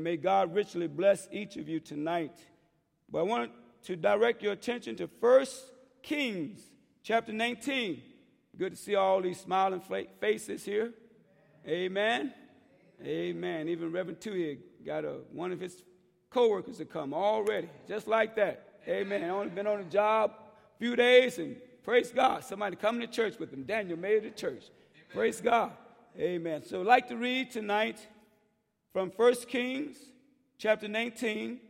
And may God richly bless each of you tonight. But I want to direct your attention to 1 Kings chapter 19. Good to see all these smiling faces here. Amen. Amen. Even Reverend Tui got a, one of his co-workers to come already, just like that. Amen. Only been on the job a few days, and praise God. Somebody coming to church with him. Daniel made it to church. Praise God. Amen. So I'd like to read tonight from 1 Kings chapter 19.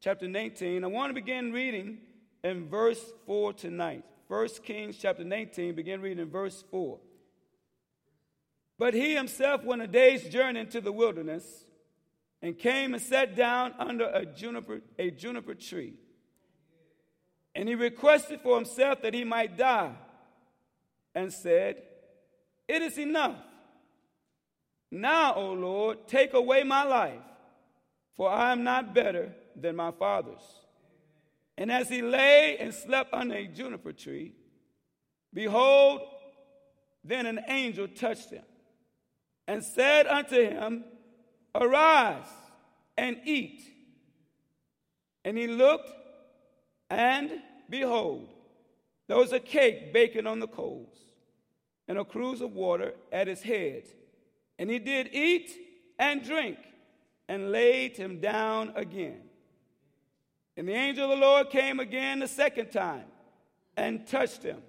Chapter 19. I want to begin reading in verse 4 tonight. 1 Kings chapter 19, begin reading in verse 4. But he himself went a day's journey into the wilderness and came and sat down under a juniper, a juniper tree. And he requested for himself that he might die and said, It is enough. Now, O Lord, take away my life, for I am not better than my fathers. And as he lay and slept under a juniper tree, behold, then an angel touched him and said unto him, Arise and eat. And he looked, and behold, there was a cake baking on the coals, and a cruse of water at his head. And he did eat and drink, and laid him down again. And the angel of the Lord came again the second time, and touched him,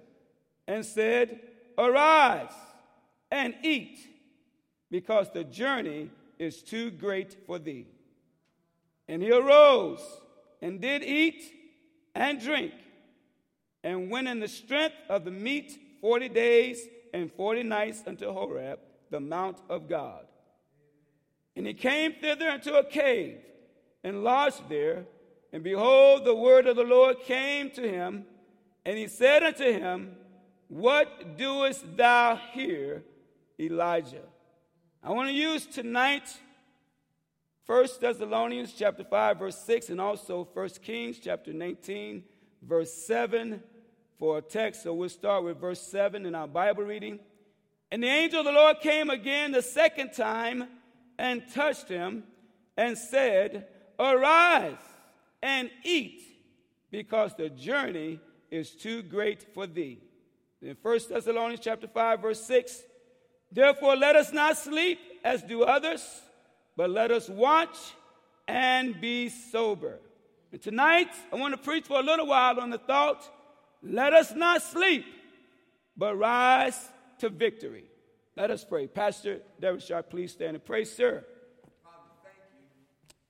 and said, Arise and eat, because the journey is too great for thee. And he arose and did eat and drink, and went in the strength of the meat forty days and forty nights unto Horeb, the mount of God. And he came thither into a cave and lodged there. And behold, the word of the Lord came to him, and he said unto him, What doest thou here, Elijah? I want to use tonight 1 Thessalonians chapter 5 verse 6 and also 1 Kings chapter 19 verse 7 for a text. So we'll start with verse 7 in our Bible reading. And the angel of the Lord came again the second time and touched him and said, Arise and eat, because the journey is too great for thee. In 1 Thessalonians chapter 5, verse 6, therefore let us not sleep as do others but let us watch and be sober. And tonight, I want to preach for a little while on the thought let us not sleep, but rise to victory. Let us pray. Pastor Derek Sharp, please stand and pray, sir. Father, thank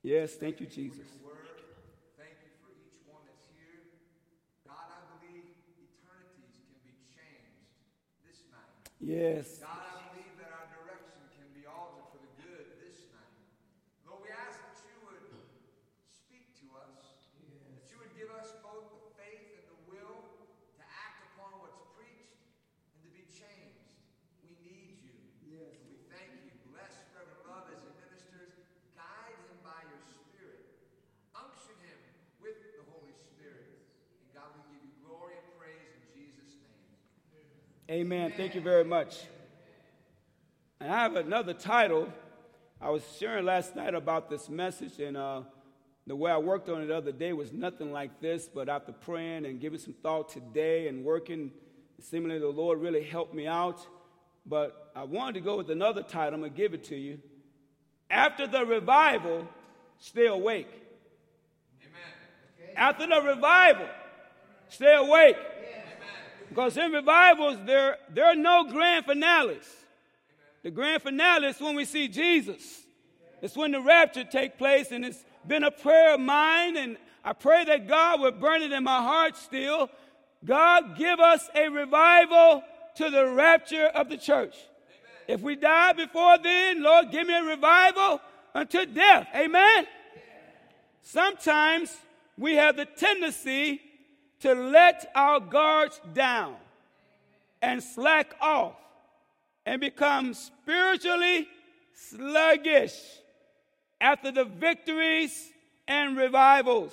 you. Yes, thank you, Jesus. Thank you for each one that's here. God, I believe eternities can be changed this night. Yes. God, Amen. Thank you very much. And I have another title. I was sharing last night about this message, and uh, the way I worked on it the other day was nothing like this, but after praying and giving some thought today and working, seemingly the Lord really helped me out. But I wanted to go with another title. I'm going to give it to you. After the revival, stay awake. Amen. After the revival, stay awake. Because in revivals, there, there are no grand finales. The grand finale is when we see Jesus. It's when the rapture take place, and it's been a prayer of mine, and I pray that God would burn it in my heart still. God, give us a revival to the rapture of the church. Amen. If we die before then, Lord, give me a revival until death. Amen. Sometimes we have the tendency to let our guards down and slack off and become spiritually sluggish after the victories and revivals.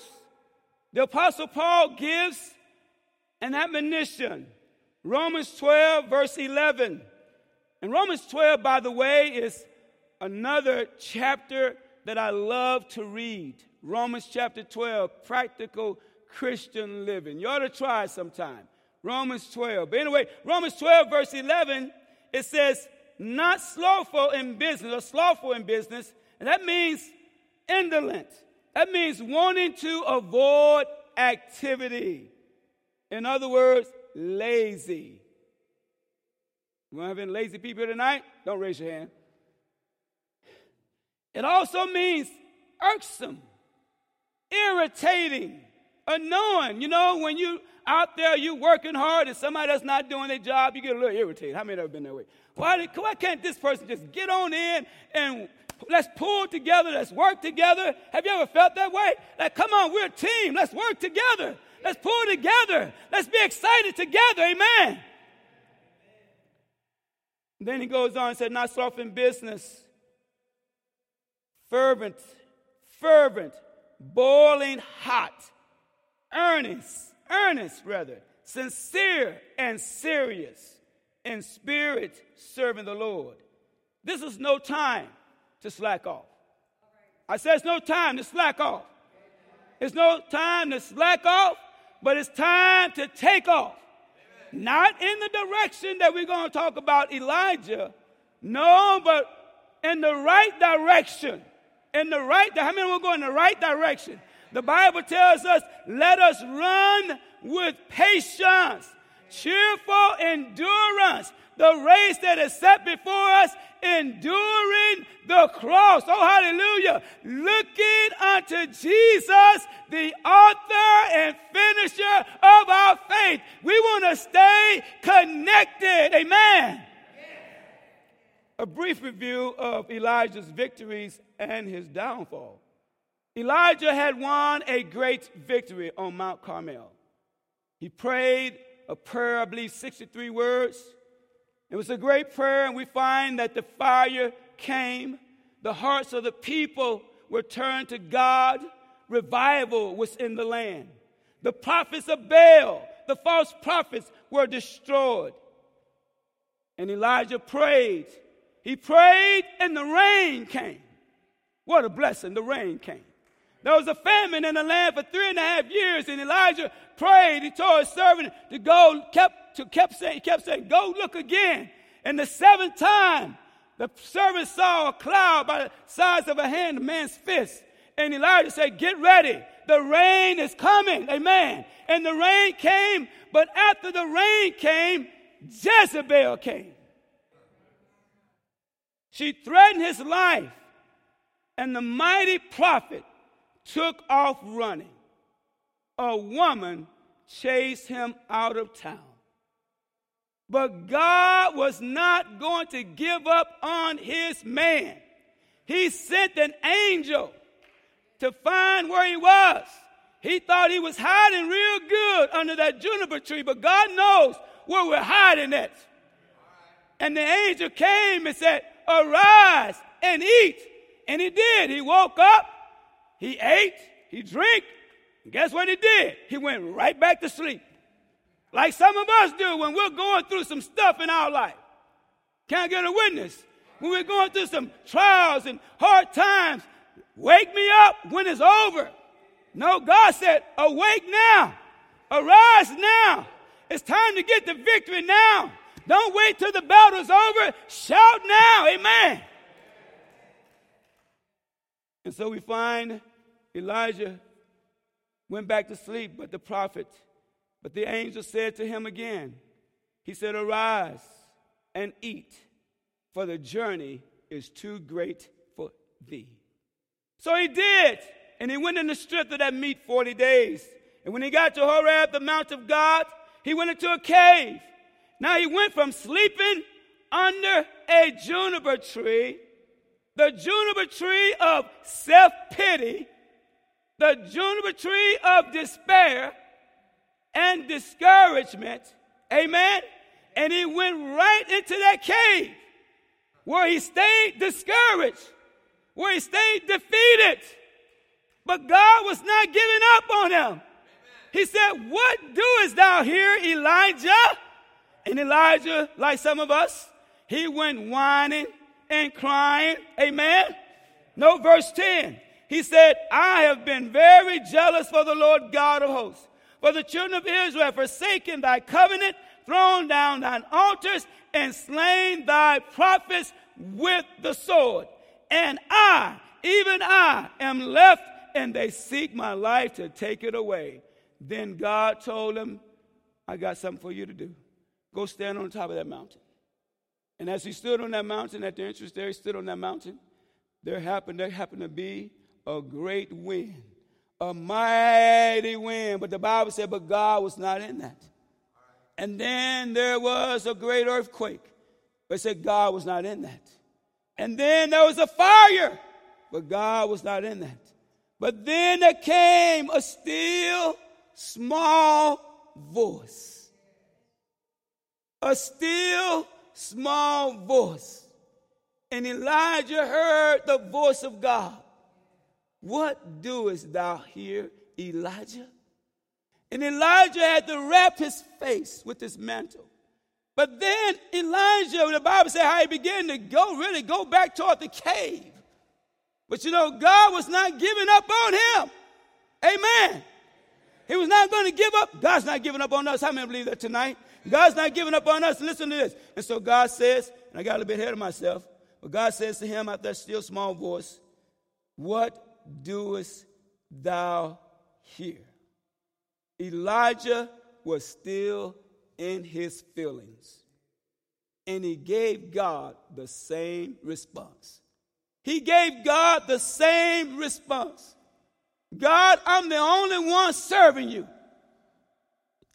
The Apostle Paul gives an admonition. Romans 12, verse 11. And Romans 12, by the way, is another chapter that I love to read. Romans chapter 12, practical Christian living. You ought to try sometime. Romans 12. But anyway, Romans 12, verse 11, it says, not slothful in business or slothful in business. And that means indolent. That means wanting to avoid activity. In other words, lazy. We have any lazy people tonight? Don't raise your hand. It also means irksome, irritating, annoying. You know, when you out there, you working hard, and somebody that's not doing their job, you get a little irritated. How many have ever been that way? Why, why can't this person just get on in and let's pull together, let's work together? Have you ever felt that way? Like, come on, we're a team, let's work together, let's pull together, let's be excited together, amen. Then he goes on and said, Not soft in business, fervent, fervent, boiling hot, earnest, earnest rather, sincere and serious, in spirit serving the Lord. This is no time to slack off. I said it's no time to slack off. It's no time to slack off, but it's time to take off. Not in the direction that we're going to talk about Elijah. No, but in the right direction. In the right, how many will go in the right direction? The Bible tells us, let us run with patience, cheerful endurance, the race that is set before us, enduring the cross. Oh, hallelujah. Looking unto Jesus, the author and finisher of our faith. We want to stay connected. Amen. A brief review of Elijah's victories and his downfall. Elijah had won a great victory on Mount Carmel. He prayed a prayer, I believe 63 words. It was a great prayer, and we find that the fire came, the hearts of the people were turned to God, revival was in the land. The prophets of Baal, the false prophets, were destroyed. And Elijah prayed. He prayed, and the rain came. What a blessing, the rain came. There was a famine in the land for three and a half years, and Elijah prayed. He told his servant to go, kept, to kept saying, kept saying, go look again. And the seventh time, the servant saw a cloud by the size of a hand, a man's fist. And Elijah said, get ready. The rain is coming. Amen. And the rain came, but after the rain came, Jezebel came. She threatened his life, and the mighty prophet took off running. A woman chased him out of town. But God was not going to give up on his man. He sent an angel to find where he was. He thought he was hiding real good under that juniper tree, but God knows where we're hiding at. And the angel came and said, Arise and eat. And he did. He woke up he ate, he drank, guess what he did? He went right back to sleep. Like some of us do when we're going through some stuff in our life. Can't get a witness. When we're going through some trials and hard times, wake me up when it's over. No, God said, awake now. Arise now. It's time to get the victory now. Don't wait till the battle's over. Shout now. Amen. And so we find Elijah went back to sleep, but the prophet, but the angel said to him again, He said, Arise and eat, for the journey is too great for thee. So he did, and he went in the strength of that meat 40 days. And when he got to Horeb, the mount of God, he went into a cave. Now he went from sleeping under a juniper tree, the juniper tree of self pity, the juniper tree of despair and discouragement. Amen. And he went right into that cave where he stayed discouraged, where he stayed defeated. But God was not giving up on him. He said, What doest thou here, Elijah? And Elijah, like some of us, he went whining and crying. Amen. No, verse 10. He said, I have been very jealous for the Lord God of hosts. For the children of Israel have forsaken thy covenant, thrown down thine altars, and slain thy prophets with the sword. And I, even I, am left, and they seek my life to take it away. Then God told him, I got something for you to do. Go stand on top of that mountain. And as he stood on that mountain, at the entrance there, he stood on that mountain. There happened, there happened to be a great wind, a mighty wind. But the Bible said, but God was not in that. And then there was a great earthquake. But said God was not in that. And then there was a fire, but God was not in that. But then there came a still small voice. A still small voice. And Elijah heard the voice of God. What doest thou here, Elijah? And Elijah had to wrap his face with his mantle. But then Elijah, the Bible said how he began to go, really go back toward the cave. But you know, God was not giving up on him. Amen. He was not going to give up. God's not giving up on us. How many believe that tonight? God's not giving up on us. Listen to this. And so God says, and I got a little bit ahead of myself, but God says to him out that still small voice, What doest thou here? Elijah was still in his feelings. And he gave God the same response. He gave God the same response. God, I'm the only one serving you.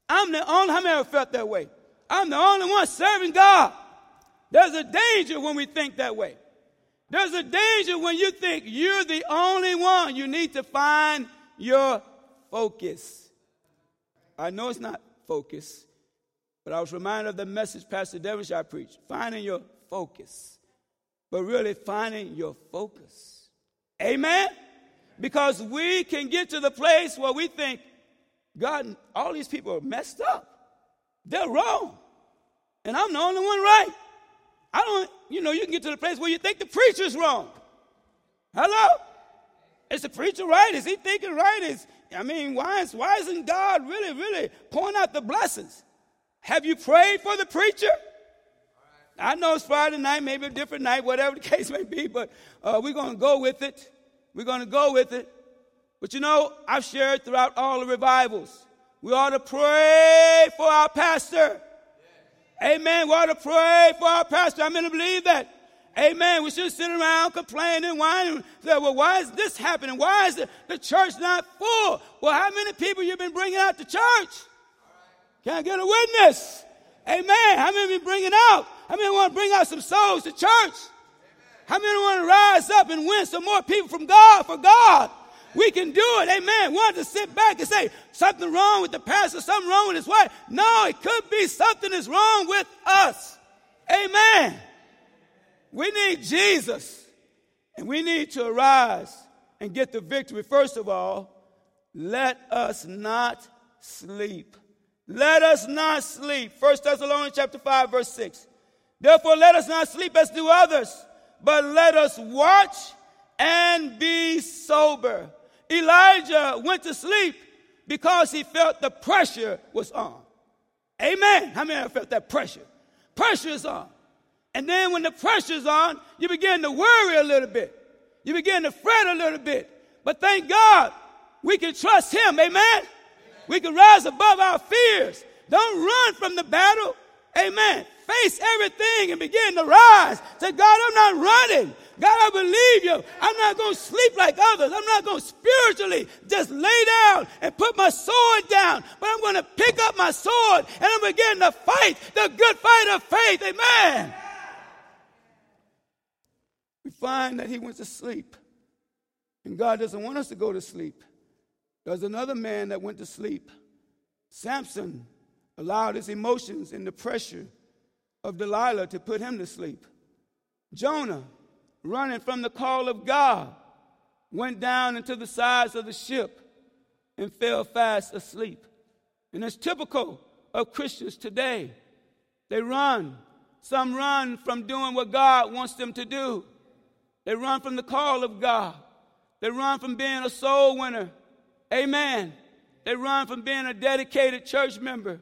I'm the only, how many ever felt that way? I'm the only one serving God. There's a danger when we think that way. There's a danger when you think you're the only one. You need to find your focus. I know it's not focus, but I was reminded of the message Pastor Devonshire preached finding your focus, but really finding your focus. Amen? Because we can get to the place where we think, God, all these people are messed up. They're wrong. And I'm the only one right. I don't, you know, you can get to the place where you think the preacher's wrong. Hello? Is the preacher right? Is he thinking right? Is I mean, why, is, why isn't God really, really pouring out the blessings? Have you prayed for the preacher? I know it's Friday night, maybe a different night, whatever the case may be, but uh, we're going to go with it. We're going to go with it. But you know, I've shared throughout all the revivals. We ought to pray for our pastor. Amen. We ought to pray for our pastor. I'm going to believe that. Amen. We shouldn't sit around complaining, whining. Say, well, why is this happening? Why is the, church not full? Well, how many people you been bringing out to church? Can I get a witness? Amen. How many been bringing out? How many want to bring out some souls to church? How many want to rise up and win some more people from God for God? We can do it. Amen. We want to sit back and say something wrong with the pastor, something wrong with his wife. No, it could be something is wrong with us. Amen. We need Jesus. And we need to arise and get the victory. First of all, let us not sleep. Let us not sleep. First Thessalonians chapter 5, verse 6. Therefore, let us not sleep as do others, but let us watch and be sober. Elijah went to sleep because he felt the pressure was on. Amen. How many of felt that pressure? Pressure is on. And then when the pressure's on, you begin to worry a little bit. You begin to fret a little bit. But thank God, we can trust Him. Amen. Amen. We can rise above our fears. Don't run from the battle. Amen. Face everything and begin to rise. Say, God, I'm not running. God, I believe you. I'm not going to sleep like others. I'm not going to spiritually just lay down and put my sword down, but I'm going to pick up my sword and I'm begin to fight the good fight of faith. Amen. We find that he went to sleep. And God doesn't want us to go to sleep. There's another man that went to sleep. Samson allowed his emotions and the pressure of Delilah to put him to sleep. Jonah running from the call of God, went down into the sides of the ship and fell fast asleep. And it's typical of Christians today. They run. Some run from doing what God wants them to do. They run from the call of God. They run from being a soul winner. Amen. They run from being a dedicated church member,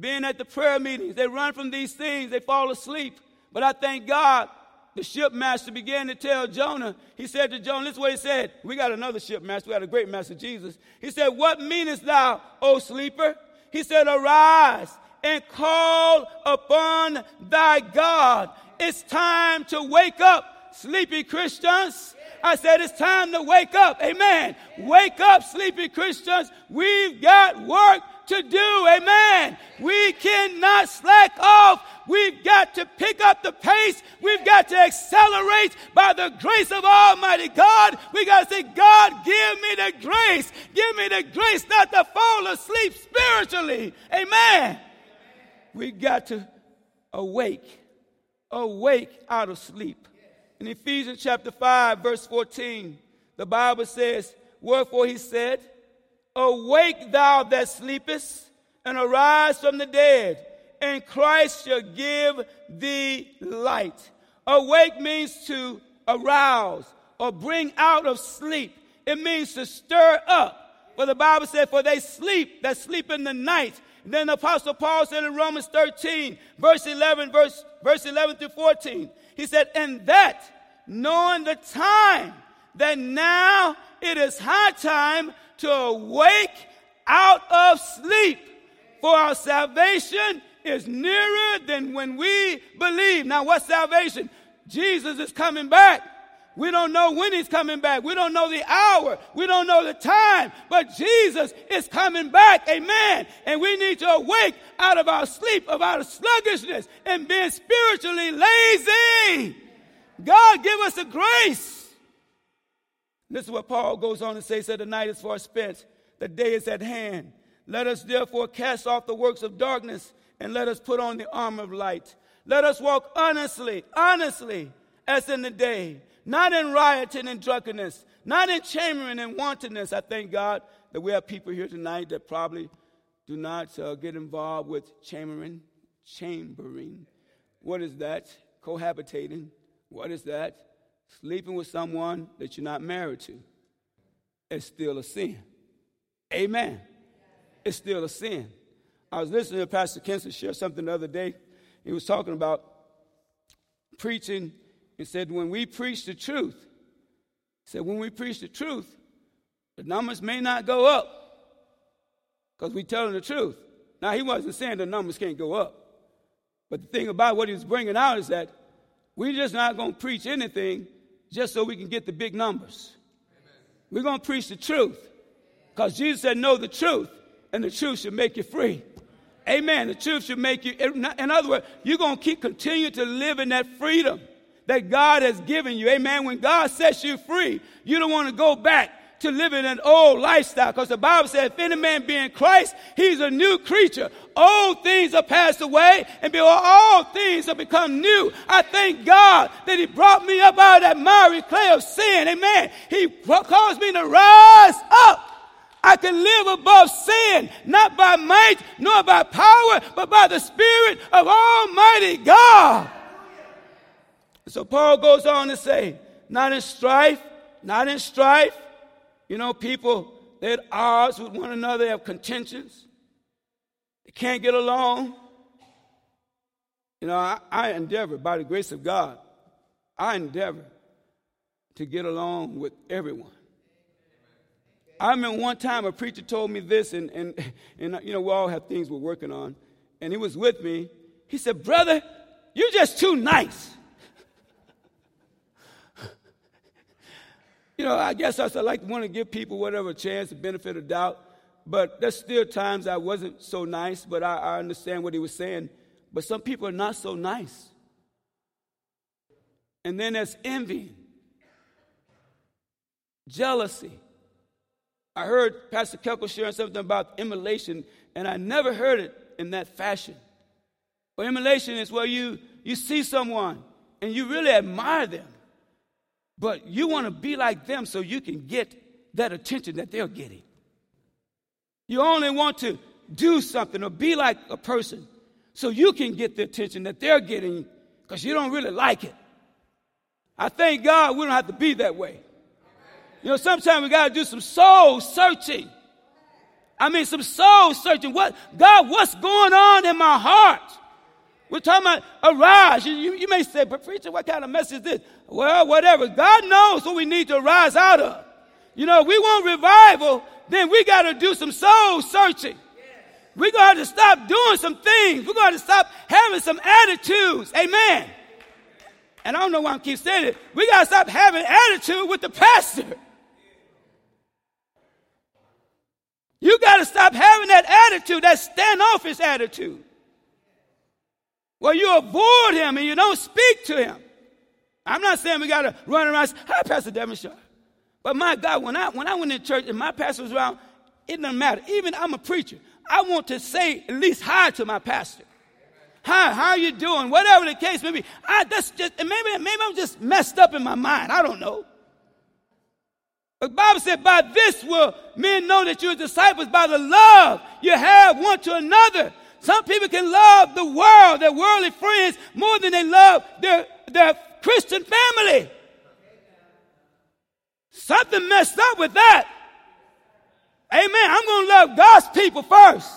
being at the prayer meetings. They run from these things. They fall asleep. But I thank God the shipmaster began to tell Jonah, he said to Jonah, this is what he said. We got another shipmaster, we got a great master, Jesus. He said, What meanest thou, O sleeper? He said, Arise and call upon thy God. It's time to wake up, sleepy Christians. I said, it's time to wake up. Amen. Wake up, sleepy Christians. We've got work to do. Amen. We cannot slack off. We've got to pick up the pace. We've got to accelerate by the grace of Almighty God. We got to say, God, give me the grace. Give me the grace not to fall asleep spiritually. Amen. We've got to awake, awake out of sleep. In Ephesians chapter 5, verse 14, the Bible says, Wherefore he said, Awake thou that sleepest, and arise from the dead, and Christ shall give thee light. Awake means to arouse or bring out of sleep. It means to stir up. For the Bible said, For they sleep that sleep in the night. And then the Apostle Paul said in Romans 13, verse 11, verse, verse 11 through 14, he said, And that, knowing the time, that now it is high time to awake out of sleep. For our salvation is nearer than when we believe. Now, what salvation? Jesus is coming back. We don't know when he's coming back. We don't know the hour. We don't know the time. But Jesus is coming back. Amen. And we need to awake out of our sleep, of our sluggishness, and being spiritually lazy. God give us a grace this is what Paul goes on to say. He said, The night is far spent, the day is at hand. Let us therefore cast off the works of darkness and let us put on the armor of light. Let us walk honestly, honestly, as in the day, not in rioting and drunkenness, not in chambering and wantonness. I thank God that we have people here tonight that probably do not uh, get involved with chambering. Chambering. What is that? Cohabitating. What is that? Sleeping with someone that you're not married to is still a sin. Amen. It's still a sin. I was listening to Pastor Kenson share something the other day. He was talking about preaching and said, when we preach the truth, he said, when we preach the truth, the numbers may not go up because we're telling the truth. Now, he wasn't saying the numbers can't go up. But the thing about what he was bringing out is that we're just not going to preach anything just so we can get the big numbers. Amen. We're going to preach the truth because Jesus said, Know the truth, and the truth should make you free. Amen. The truth should make you, in other words, you're going to keep continue to live in that freedom that God has given you. Amen. When God sets you free, you don't want to go back to living an old lifestyle because the Bible says, if any man be in Christ, he's a new creature. Old things are passed away and behold, all things have become new. I thank God that he brought me up out of that miry clay of sin. Amen. He caused me to rise up. I can live above sin, not by might nor by power, but by the Spirit of Almighty God. So Paul goes on to say, not in strife, not in strife, you know, people, they're at odds with one another, they have contentions, they can't get along. You know, I, I endeavor, by the grace of God, I endeavor to get along with everyone. I remember one time a preacher told me this, and, and, and you know, we all have things we're working on. And he was with me. He said, Brother, you're just too nice. You know, I guess I like to want to give people whatever chance, the benefit of doubt. But there's still times I wasn't so nice, but I, I understand what he was saying. But some people are not so nice. And then there's envy, jealousy. I heard Pastor Kelko sharing something about emulation, and I never heard it in that fashion. But emulation is where you, you see someone and you really admire them. But you want to be like them so you can get that attention that they're getting. You only want to do something or be like a person so you can get the attention that they're getting because you don't really like it. I thank God we don't have to be that way. You know, sometimes we got to do some soul searching. I mean, some soul searching. What, God, what's going on in my heart? We're talking about arise. You, you, may say, but preacher, what kind of message is this? Well, whatever. God knows what we need to rise out of. You know, we want revival, then we got to do some soul searching. We're going to stop doing some things. We're going to stop having some attitudes. Amen. And I don't know why I keep saying it. We got to stop having attitude with the pastor. You got to stop having that attitude, that standoffish attitude. Well, you avoid him and you don't speak to him. I'm not saying we got to run around and say, Hi, Pastor Devonshire. But my God, when I, when I went to church and my pastor was around, it doesn't matter. Even I'm a preacher. I want to say at least hi to my pastor. Hi, how are you doing? Whatever the case may be. I, that's just, maybe, maybe I'm just messed up in my mind. I don't know. The Bible said, by this will men know that you're disciples by the love you have one to another. Some people can love the world, their worldly friends, more than they love their, their Christian family. Something messed up with that. Amen. I'm going to love God's people first.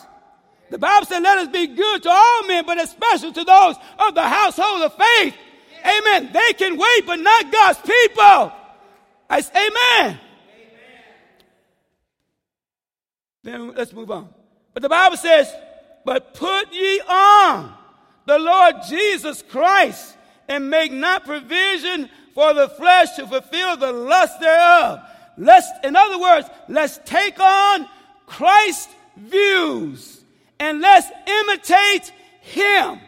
The Bible said, let us be good to all men, but especially to those of the household of faith. Amen. They can wait, but not God's people. I say, amen. Then let's move on. But the Bible says, but put ye on the Lord Jesus Christ and make not provision for the flesh to fulfill the lust thereof. Let's, in other words, let's take on Christ's views and let's imitate him.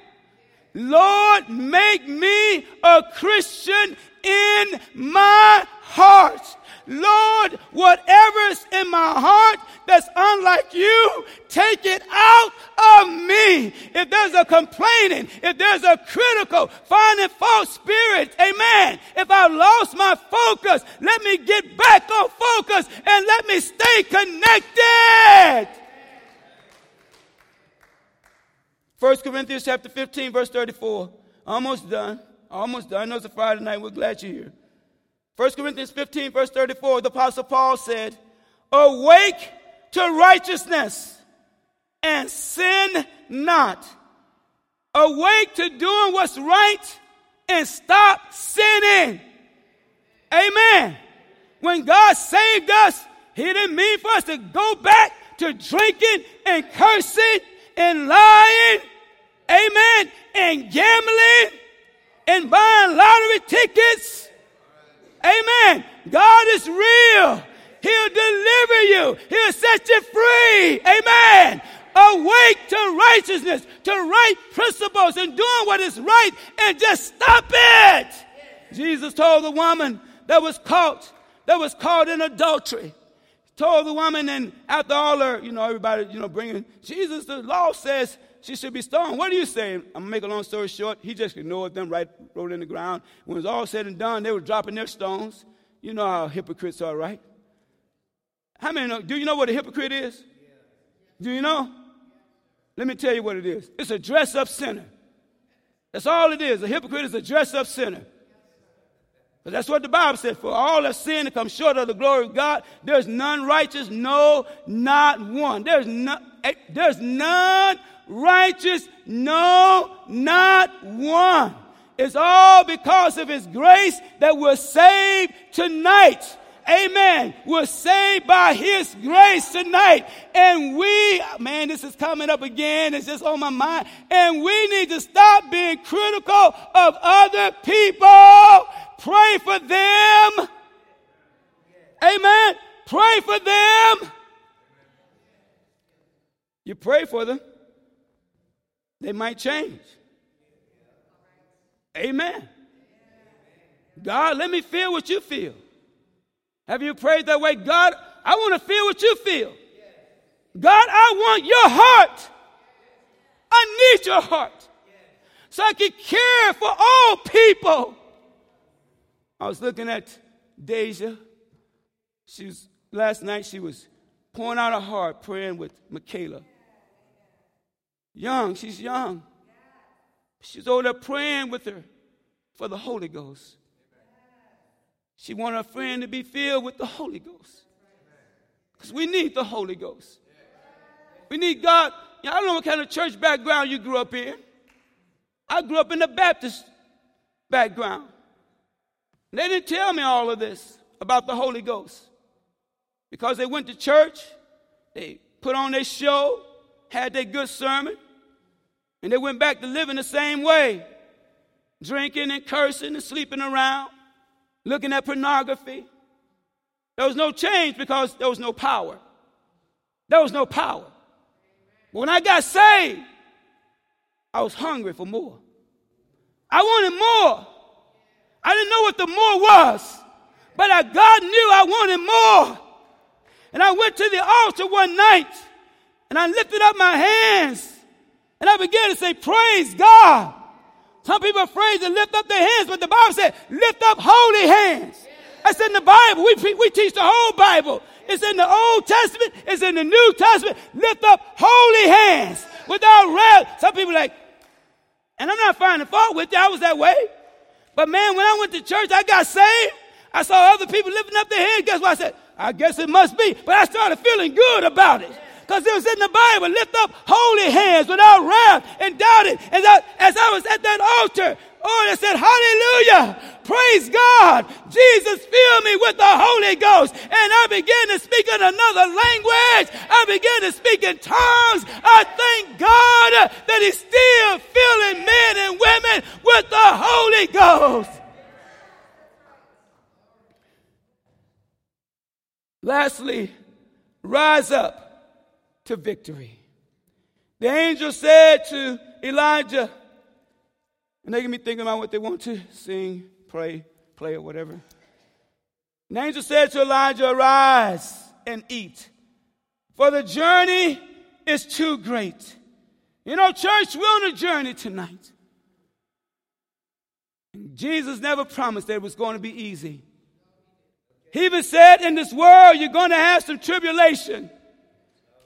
Lord, make me a Christian in my heart. Lord, whatever's in my heart that's unlike you, take it out of me. If there's a complaining, if there's a critical, finding false spirit, amen. If I've lost my focus, let me get back on focus and let me stay connected. 1 Corinthians chapter 15, verse 34. Almost done. Almost done. I know it's a Friday night. We're glad you're here. 1 Corinthians 15, verse 34, the Apostle Paul said, Awake to righteousness and sin not. Awake to doing what's right and stop sinning. Amen. When God saved us, He didn't mean for us to go back to drinking and cursing and lying. Amen. And gambling and buying lottery tickets Amen. God is real. He'll deliver you. He'll set you free. Amen. Awake to righteousness, to right principles, and doing what is right, and just stop it. Jesus told the woman that was caught, that was caught in adultery. Told the woman, and after all her, you know, everybody, you know, bringing Jesus, the law says she should be stoned. What do you say? I'm going to make a long story short. He just ignored them, right, wrote in the ground. When it was all said and done, they were dropping their stones. You know how hypocrites are, right? How many know? Do you know what a hypocrite is? Do you know? Let me tell you what it is. It's a dress up sinner. That's all it is. A hypocrite is a dress up sinner. But that's what the Bible said. For all have sinned and come short of the glory of God. There's none righteous, no, not one. There's, no, eh, there's none righteous? No, not one. It's all because of His grace that we're saved tonight. Amen. We're saved by His grace tonight. And we, man, this is coming up again. It's just on my mind. And we need to stop being critical of other people. Pray for them. Amen. Pray for them. You pray for them they might change. Amen. God, let me feel what you feel. Have you prayed that way? God, I want to feel what you feel. God, I want your heart. I need your heart. So I can care for all people. I was looking at Deja. She was last night she was pouring out her heart praying with Michaela. Young, she's young. She's over there praying with her for the Holy Ghost. She wanted her friend to be filled with the Holy Ghost. Because we need the Holy Ghost. We need God. I don't know what kind of church background you grew up in. I grew up in the Baptist background. They didn't tell me all of this about the Holy Ghost. Because they went to church, they put on their show, had their good sermon, and they went back to living the same way drinking and cursing and sleeping around, looking at pornography. There was no change because there was no power. There was no power. But when I got saved, I was hungry for more. I wanted more. I didn't know what the more was, but I, God knew I wanted more. And I went to the altar one night and I lifted up my hands and I began to say, Praise God. Some people are afraid to lift up their hands, but the Bible said, Lift up holy hands. That's in the Bible. We, we teach the whole Bible. It's in the Old Testament, it's in the New Testament. Lift up holy hands without wrath. Some people like, and I'm not finding fault with you, I was that way. But man, when I went to church, I got saved. I saw other people lifting up their hands. Guess what I said? I guess it must be. But I started feeling good about it. Because it was in the Bible. Lift up holy hands without wrath and doubting. As I, as I was at that altar, oh, I said, Hallelujah. Praise God. Jesus filled me with the Holy Ghost. And I began to speak in another language. I began to speak in tongues. I thank God that He's still filling men and women with the Holy Ghost. Lastly, rise up to victory. The angel said to Elijah, and they can be thinking about what they want to sing, pray, play, or whatever. The angel said to Elijah, Arise and eat, for the journey is too great. You know, church, we're on a journey tonight. Jesus never promised that it was going to be easy. He even said, In this world, you're going to have some tribulation.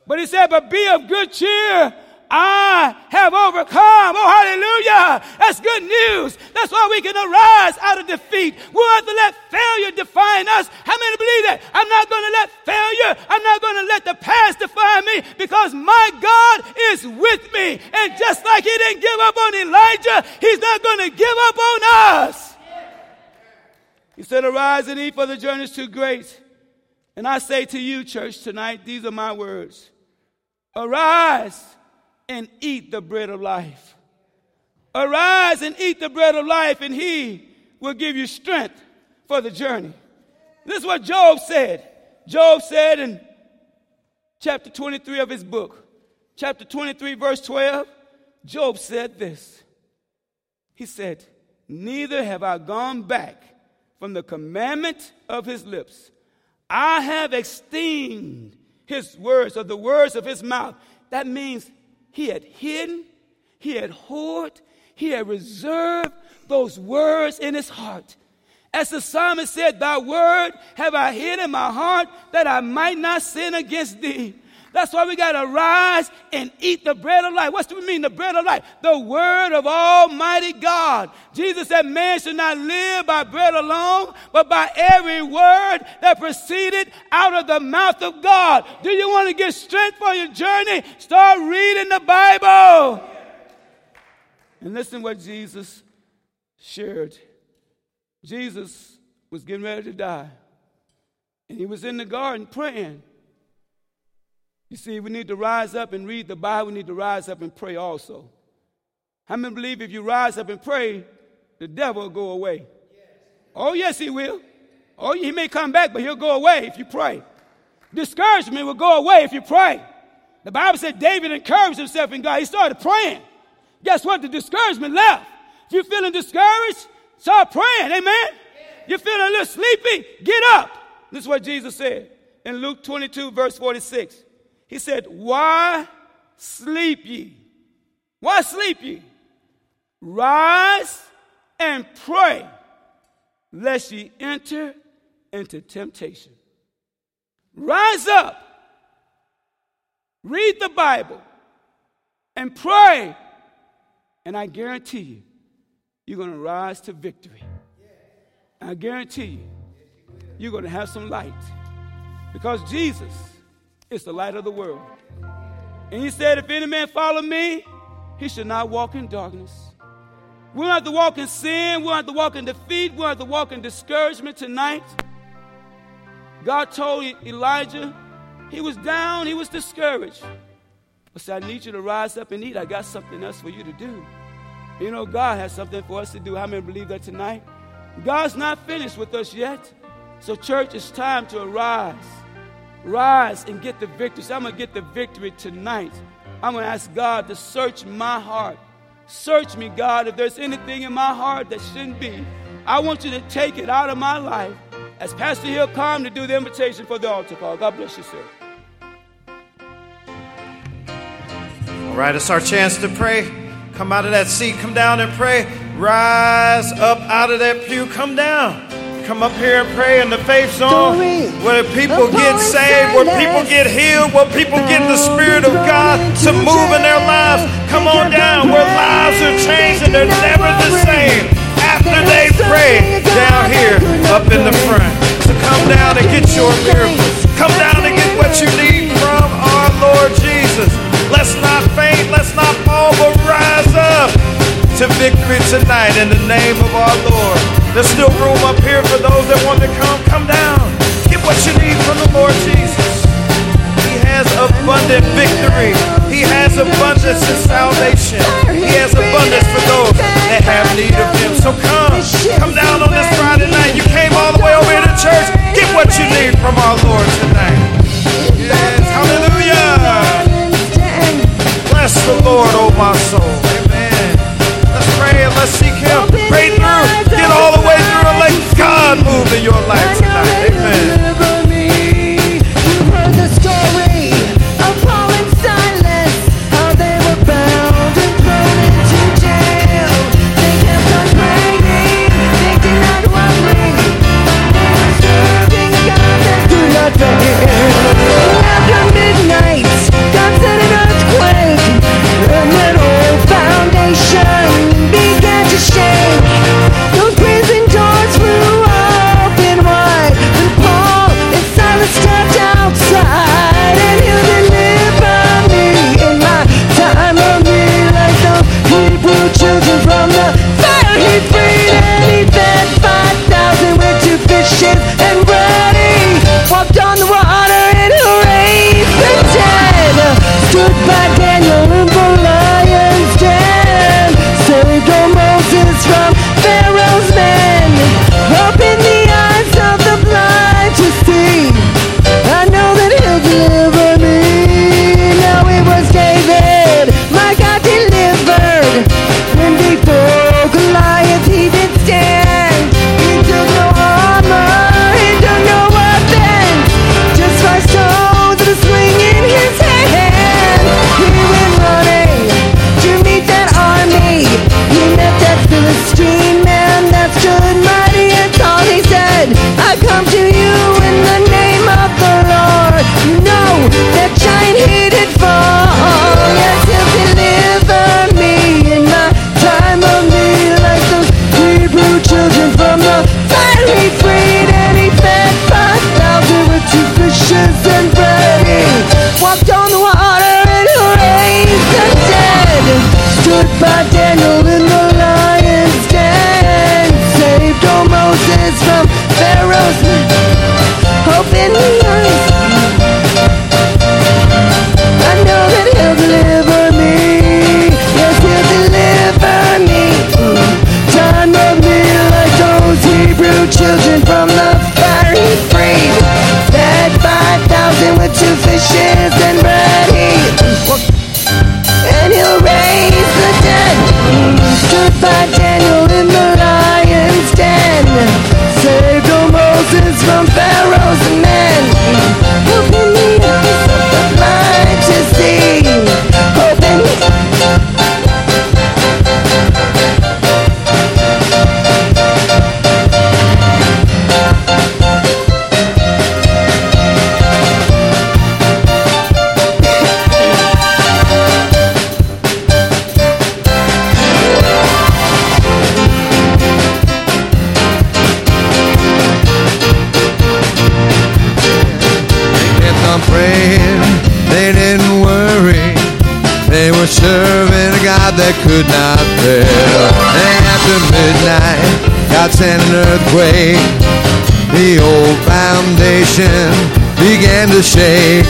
But he said, But be of good cheer. I have overcome. Oh, hallelujah. That's good news. That's why we can arise out of defeat. We'll have to let failure define us. How many believe that? I'm not going to let failure, I'm not going to let the past define me because my God is with me. And just like he didn't give up on Elijah, he's not going to give up on us. He said, Arise and eat, for the journey is too great. And I say to you, church, tonight, these are my words Arise and eat the bread of life. Arise and eat the bread of life, and he will give you strength for the journey. This is what Job said. Job said in chapter 23 of his book, chapter 23, verse 12, Job said this. He said, Neither have I gone back from the commandment of his lips. I have esteemed his words or the words of his mouth. That means he had hidden, he had hoarded, he had reserved those words in his heart. As the psalmist said, Thy word have I hid in my heart that I might not sin against thee. That's why we got to rise and eat the bread of life. What do we mean, the bread of life? The word of Almighty God. Jesus said, Man should not live by bread alone, but by every word that proceeded out of the mouth of God. Do you want to get strength for your journey? Start reading the Bible. And listen what Jesus shared. Jesus was getting ready to die. And he was in the garden praying. You see, we need to rise up and read the Bible. We need to rise up and pray also. How many believe if you rise up and pray, the devil will go away? Yes. Oh, yes, he will. Oh, he may come back, but he'll go away if you pray. Discouragement will go away if you pray. The Bible said David encouraged himself in God. He started praying. Guess what? The discouragement left. If you're feeling discouraged, start praying. Amen? Yes. You're feeling a little sleepy, get up. This is what Jesus said in Luke 22, verse 46. He said, Why sleep ye? Why sleep ye? Rise and pray, lest ye enter into temptation. Rise up, read the Bible, and pray. And I guarantee you, you're going to rise to victory. I guarantee you, you're going to have some light. Because Jesus is the light of the world. And he said, If any man follow me, he should not walk in darkness. We don't have to walk in sin. We don't have to walk in defeat. We don't have to walk in discouragement tonight. God told Elijah, he was down, he was discouraged. But said, I need you to rise up and eat. I got something else for you to do. You know, God has something for us to do. How many believe that tonight? God's not finished with us yet. So, church, it's time to arise. Rise and get the victory. So I'm going to get the victory tonight. I'm going to ask God to search my heart. Search me, God, if there's anything in my heart that shouldn't be. I want you to take it out of my life as Pastor Hill come to do the invitation for the altar call. God bless you, sir. All right, it's our chance to pray. Come out of that seat, come down and pray. Rise up out of that pew, come down. Come up here and pray in the faith zone where people get saved, where people get healed, where people get the Spirit of God to move in their lives. Come on down. Where lives are changed and they're never the same that could not fail. And after midnight, God sent an earthquake. The old foundation began to shake.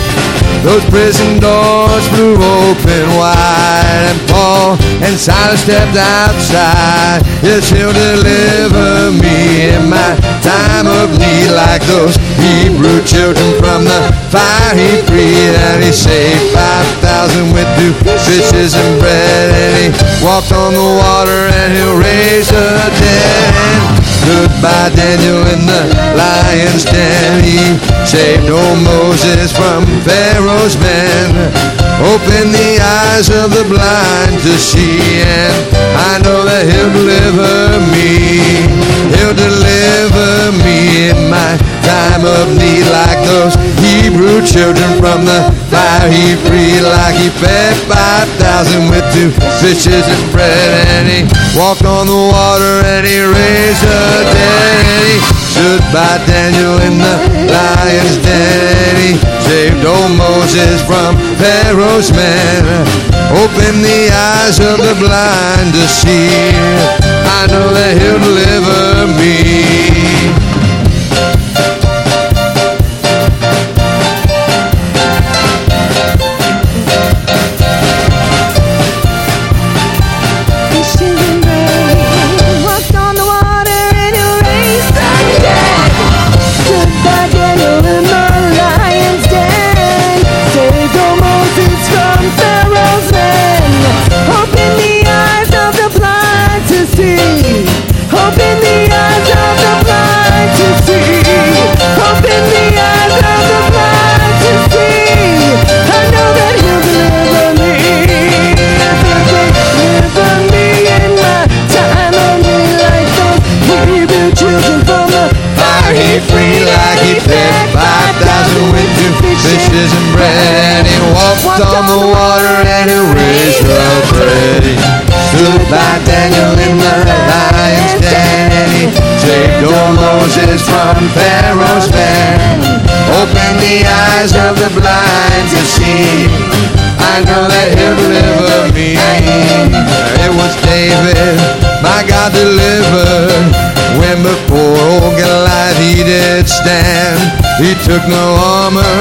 Those prison doors flew open wide, and Paul and Silas stepped outside. Yes, he'll deliver me in my time of need, like those Hebrew children from the fire. He freed and he saved five thousand with two fishes and bread, and he walked on the water and he'll raise the dead. Stood by Daniel in the lion's den. He saved old Moses from Pharaoh's men. Open the eyes of the blind to see, and I know that He'll deliver me. He'll deliver me in my time of need, like those Hebrew children from the fire. He freed, like He fed five thousand with two fishes and bread, and He walked on the water, and He raised the dead, and He stood by Daniel in the lion's den. and He saved old Moses from Pharaoh's men. Open the eyes of the blind to see. I know that he'll deliver me. He freed like he fed five thousand with two fishes and bread. And he walked on the water and he raised the dead. Stood by Daniel in the lion's den and he saved old Moses from Pharaoh's men. Open the eyes of the blind to see. I know that he'll deliver me. It was David, my God delivered. When before old Goliath he did stand, he took no armor,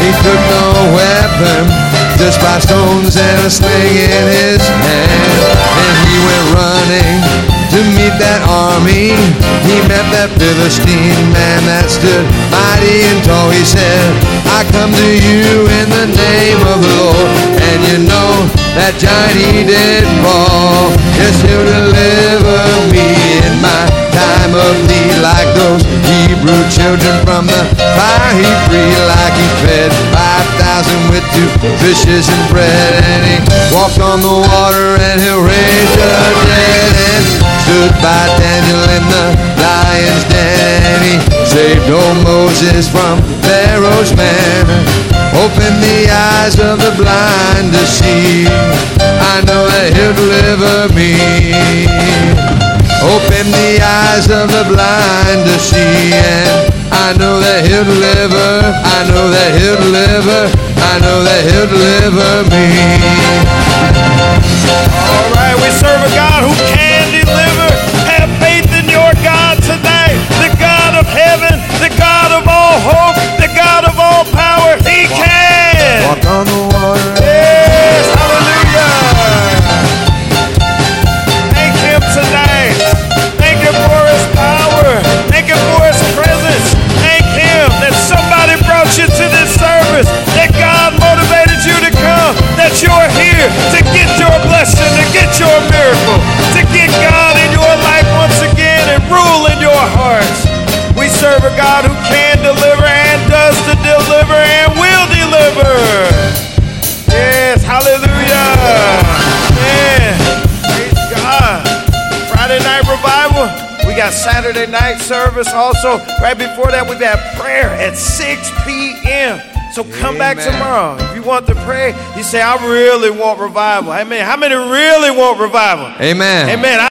he took no weapon, just five stones and a sling in his hand. And he went running to meet that army. He met that Philistine man that stood mighty and tall. He said, I come to you in the name of the Lord. And you know that giant he did fall. Yes, he'll deliver me in my need like those Hebrew children from the fire. He freed like he fed 5,000 with two fishes and bread. And he walked on the water and he'll raise the dead. And stood by Daniel in the lion's den. and He saved old Moses from Pharaoh's man. Open the eyes of the blind to see. I know that he'll deliver me. Open the eyes of the blind to see. And I know that he'll deliver. I know that he'll deliver. I know that he'll deliver me. All right, we serve a God a God who can deliver and does to deliver and will deliver. Yes, hallelujah. Man, praise God. Friday night revival. We got Saturday night service also. Right before that, we've had prayer at 6 p.m. So come back tomorrow. If you want to pray, you say, I really want revival. Amen. How many really want revival? Amen. Amen.